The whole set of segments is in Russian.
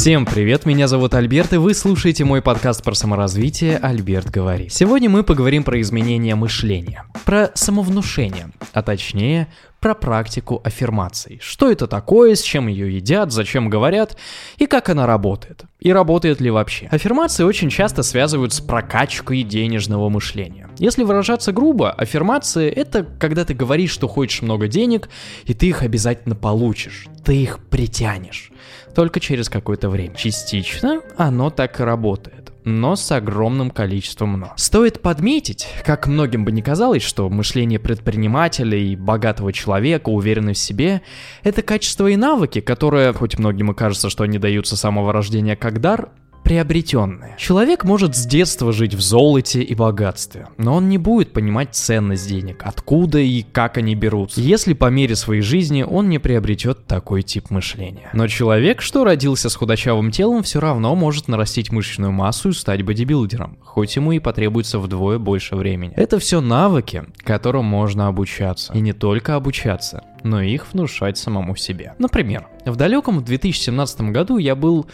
Всем привет, меня зовут Альберт, и вы слушаете мой подкаст про саморазвитие «Альберт говорит». Сегодня мы поговорим про изменение мышления, про самовнушение, а точнее, про практику аффирмаций. Что это такое, с чем ее едят, зачем говорят и как она работает. И работает ли вообще. Аффирмации очень часто связывают с прокачкой денежного мышления. Если выражаться грубо, аффирмации — это когда ты говоришь, что хочешь много денег, и ты их обязательно получишь. Ты их притянешь только через какое-то время. Частично оно так и работает но с огромным количеством «но». Стоит подметить, как многим бы не казалось, что мышление предпринимателя и богатого человека, уверенный в себе, это качества и навыки, которые, хоть многим и кажется, что они даются с самого рождения как дар, приобретенное. Человек может с детства жить в золоте и богатстве, но он не будет понимать ценность денег, откуда и как они берутся, если по мере своей жизни он не приобретет такой тип мышления. Но человек, что родился с худощавым телом, все равно может нарастить мышечную массу и стать бодибилдером, хоть ему и потребуется вдвое больше времени. Это все навыки, которым можно обучаться. И не только обучаться, но и их внушать самому себе. Например, в далеком 2017 году я был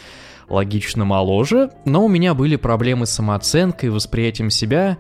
логично моложе, но у меня были проблемы с самооценкой, восприятием себя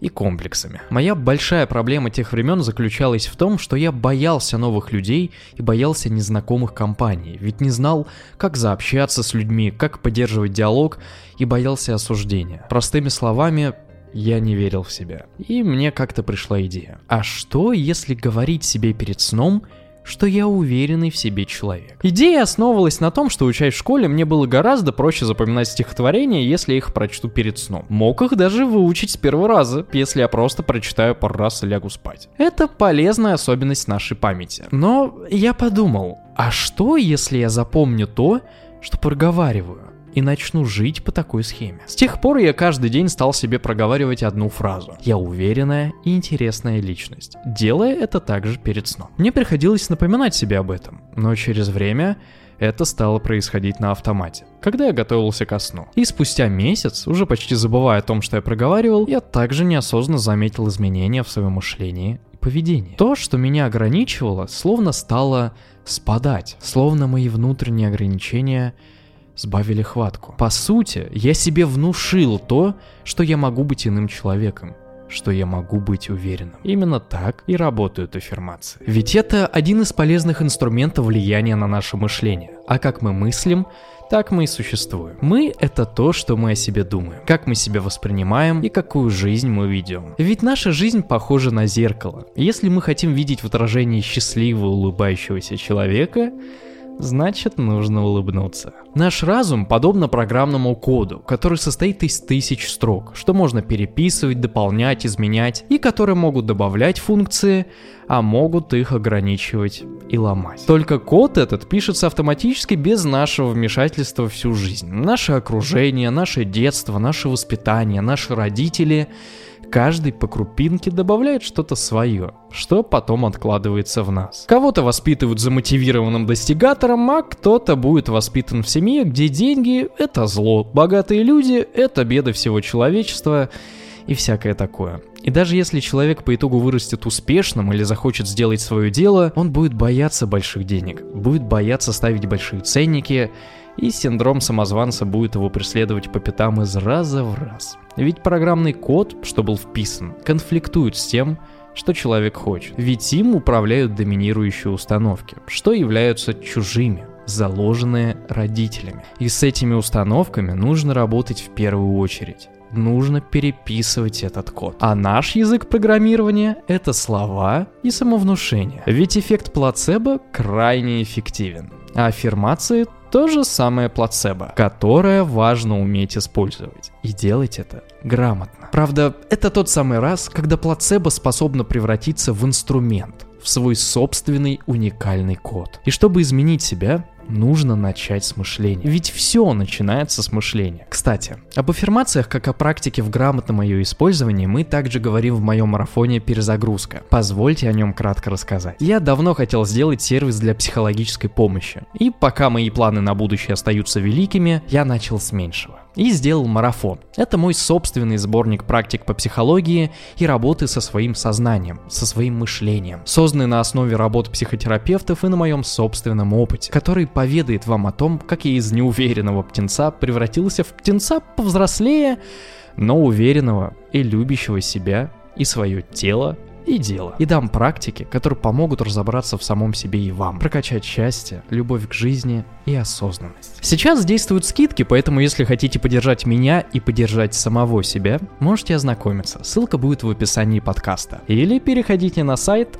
и комплексами. Моя большая проблема тех времен заключалась в том, что я боялся новых людей и боялся незнакомых компаний, ведь не знал, как заобщаться с людьми, как поддерживать диалог и боялся осуждения. Простыми словами, я не верил в себя. И мне как-то пришла идея. А что, если говорить себе перед сном – что я уверенный в себе человек. Идея основывалась на том, что учась в школе, мне было гораздо проще запоминать стихотворения, если я их прочту перед сном. Мог их даже выучить с первого раза, если я просто прочитаю пару раз и лягу спать. Это полезная особенность нашей памяти. Но я подумал, а что, если я запомню то, что проговариваю? И начну жить по такой схеме. С тех пор я каждый день стал себе проговаривать одну фразу. Я уверенная и интересная личность, делая это также перед сном. Мне приходилось напоминать себе об этом, но через время это стало происходить на автомате, когда я готовился ко сну. И спустя месяц, уже почти забывая о том, что я проговаривал, я также неосознанно заметил изменения в своем мышлении и поведении. То, что меня ограничивало, словно стало спадать, словно мои внутренние ограничения – сбавили хватку. По сути, я себе внушил то, что я могу быть иным человеком что я могу быть уверенным. Именно так и работают аффирмации. Ведь это один из полезных инструментов влияния на наше мышление. А как мы мыслим, так мы и существуем. Мы — это то, что мы о себе думаем, как мы себя воспринимаем и какую жизнь мы ведем. Ведь наша жизнь похожа на зеркало. Если мы хотим видеть в отражении счастливого улыбающегося человека, значит нужно улыбнуться. Наш разум подобно программному коду, который состоит из тысяч строк, что можно переписывать, дополнять, изменять, и которые могут добавлять функции, а могут их ограничивать и ломать. Только код этот пишется автоматически без нашего вмешательства всю жизнь. Наше окружение, наше детство, наше воспитание, наши родители — Каждый по крупинке добавляет что-то свое, что потом откладывается в нас. Кого-то воспитывают замотивированным достигатором, а кто-то будет воспитан в семье, где деньги — это зло, богатые люди — это беда всего человечества и всякое такое. И даже если человек по итогу вырастет успешным или захочет сделать свое дело, он будет бояться больших денег, будет бояться ставить большие ценники, и синдром самозванца будет его преследовать по пятам из раза в раз. Ведь программный код, что был вписан, конфликтует с тем, что человек хочет. Ведь им управляют доминирующие установки, что являются чужими, заложенные родителями. И с этими установками нужно работать в первую очередь нужно переписывать этот код. А наш язык программирования — это слова и самовнушение. Ведь эффект плацебо крайне эффективен. А аффирмации то же самое плацебо, которое важно уметь использовать. И делать это грамотно. Правда, это тот самый раз, когда плацебо способно превратиться в инструмент, в свой собственный уникальный код. И чтобы изменить себя, нужно начать с мышления. Ведь все начинается с мышления. Кстати, об аффирмациях, как о практике в грамотном ее использовании, мы также говорим в моем марафоне «Перезагрузка». Позвольте о нем кратко рассказать. Я давно хотел сделать сервис для психологической помощи. И пока мои планы на будущее остаются великими, я начал с меньшего и сделал марафон. Это мой собственный сборник практик по психологии и работы со своим сознанием, со своим мышлением, созданный на основе работ психотерапевтов и на моем собственном опыте, который поведает вам о том, как я из неуверенного птенца превратился в птенца повзрослее, но уверенного и любящего себя и свое тело и дело. И дам практики, которые помогут разобраться в самом себе и вам, прокачать счастье, любовь к жизни и осознанность. Сейчас действуют скидки, поэтому если хотите поддержать меня и поддержать самого себя, можете ознакомиться. Ссылка будет в описании подкаста. Или переходите на сайт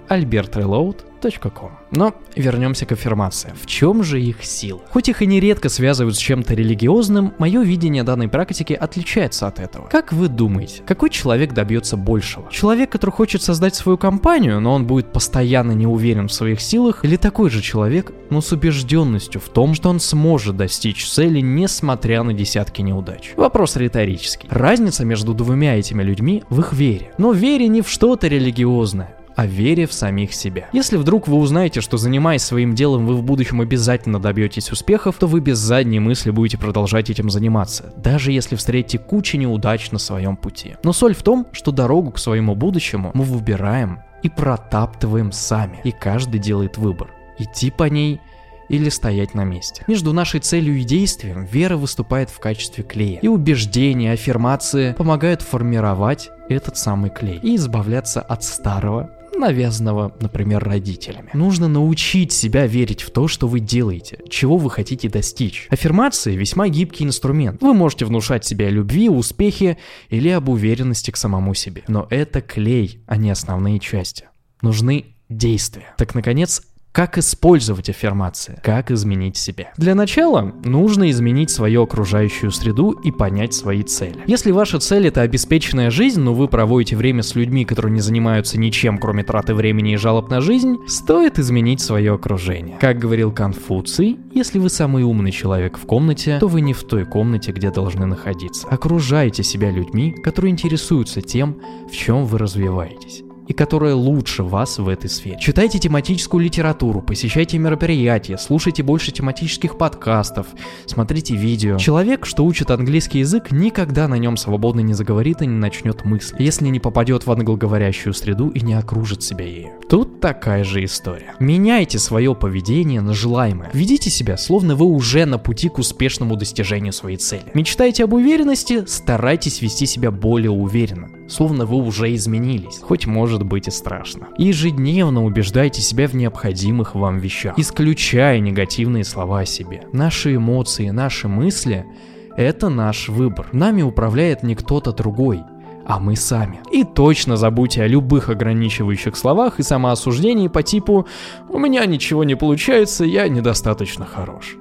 albertreload.com. Но вернемся к аффирмациям. В чем же их сила? Хоть их и нередко связывают с чем-то религиозным, мое видение данной практики отличается от этого. Как вы думаете, какой человек добьется большего? Человек, который хочет создать свою компанию, но он будет постоянно не уверен в своих силах, или такой же человек, но с убежденностью в том, что он сможет достичь цели, несмотря на десятки неудач? Вопрос риторический. Разница между двумя этими людьми в их вере. Но вере не в что-то религиозное, о вере в самих себя. Если вдруг вы узнаете, что занимаясь своим делом вы в будущем обязательно добьетесь успехов, то вы без задней мысли будете продолжать этим заниматься, даже если встретите кучу неудач на своем пути. Но соль в том, что дорогу к своему будущему мы выбираем и протаптываем сами, и каждый делает выбор. Идти по ней или стоять на месте. Между нашей целью и действием вера выступает в качестве клея. И убеждения, аффирмации помогают формировать этот самый клей и избавляться от старого навязанного, например, родителями. Нужно научить себя верить в то, что вы делаете, чего вы хотите достичь. Аффирмации весьма гибкий инструмент. Вы можете внушать себе о любви, успехе или об уверенности к самому себе. Но это клей, а не основные части. Нужны действия. Так, наконец, как использовать аффирмации? Как изменить себя? Для начала нужно изменить свою окружающую среду и понять свои цели. Если ваша цель это обеспеченная жизнь, но вы проводите время с людьми, которые не занимаются ничем, кроме траты времени и жалоб на жизнь, стоит изменить свое окружение. Как говорил Конфуций, если вы самый умный человек в комнате, то вы не в той комнате, где должны находиться. Окружайте себя людьми, которые интересуются тем, в чем вы развиваетесь и которая лучше вас в этой сфере. Читайте тематическую литературу, посещайте мероприятия, слушайте больше тематических подкастов, смотрите видео. Человек, что учит английский язык, никогда на нем свободно не заговорит и не начнет мысли, если не попадет в англоговорящую среду и не окружит себя ею. Тут такая же история. Меняйте свое поведение на желаемое. Ведите себя, словно вы уже на пути к успешному достижению своей цели. Мечтаете об уверенности, старайтесь вести себя более уверенно словно вы уже изменились, хоть может быть и страшно. Ежедневно убеждайте себя в необходимых вам вещах, исключая негативные слова о себе. Наши эмоции, наши мысли – это наш выбор. Нами управляет не кто-то другой, а мы сами. И точно забудьте о любых ограничивающих словах и самоосуждении по типу «у меня ничего не получается, я недостаточно хорош».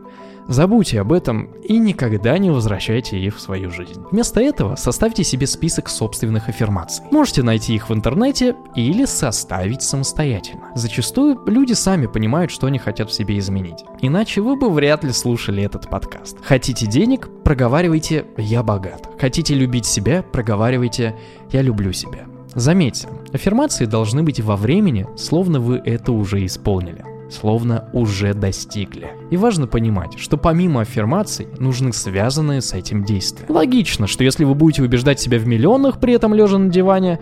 Забудьте об этом и никогда не возвращайте их в свою жизнь. Вместо этого составьте себе список собственных аффирмаций. Можете найти их в интернете или составить самостоятельно. Зачастую люди сами понимают, что они хотят в себе изменить. Иначе вы бы вряд ли слушали этот подкаст. Хотите денег? Проговаривайте «я богат». Хотите любить себя? Проговаривайте «я люблю себя». Заметьте, аффирмации должны быть во времени, словно вы это уже исполнили словно уже достигли. И важно понимать, что помимо аффирмаций нужны связанные с этим действия. Логично, что если вы будете убеждать себя в миллионах, при этом лежа на диване,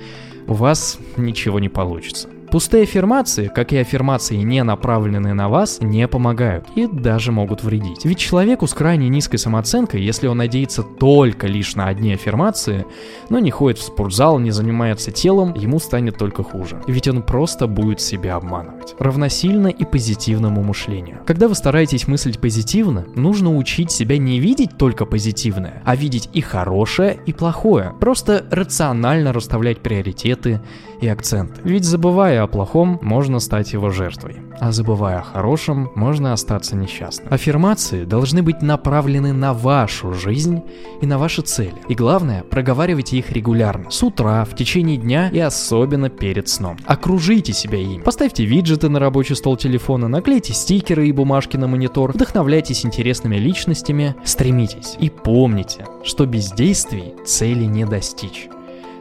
у вас ничего не получится. Пустые аффирмации, как и аффирмации, не направленные на вас, не помогают и даже могут вредить. Ведь человеку с крайне низкой самооценкой, если он надеется только лишь на одни аффирмации, но не ходит в спортзал, не занимается телом, ему станет только хуже. Ведь он просто будет себя обманывать. Равносильно и позитивному мышлению. Когда вы стараетесь мыслить позитивно, нужно учить себя не видеть только позитивное, а видеть и хорошее, и плохое. Просто рационально расставлять приоритеты и акценты. Ведь забывая о плохом, можно стать его жертвой. А забывая о хорошем, можно остаться несчастным. Аффирмации должны быть направлены на вашу жизнь и на ваши цели. И главное, проговаривайте их регулярно. С утра, в течение дня и особенно перед сном. Окружите себя ими. Поставьте виджеты на рабочий стол телефона, наклейте стикеры и бумажки на монитор, вдохновляйтесь интересными личностями, стремитесь. И помните, что без действий цели не достичь.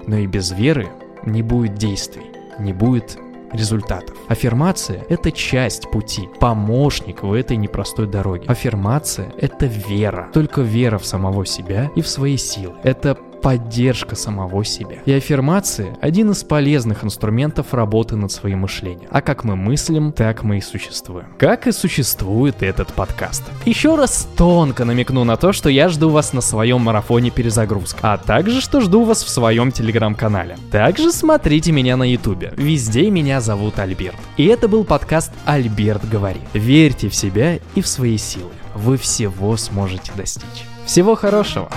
Но и без веры не будет действий, не будет результатов. Аффирмация – это часть пути, помощник в этой непростой дороге. Аффирмация – это вера, только вера в самого себя и в свои силы. Это поддержка самого себя. И аффирмации – один из полезных инструментов работы над своим мышлением. А как мы мыслим, так мы и существуем. Как и существует этот подкаст. Еще раз тонко намекну на то, что я жду вас на своем марафоне перезагрузка, а также, что жду вас в своем телеграм-канале. Также смотрите меня на ютубе. Везде меня зовут Альберт. И это был подкаст «Альберт говорит». Верьте в себя и в свои силы. Вы всего сможете достичь. Всего хорошего!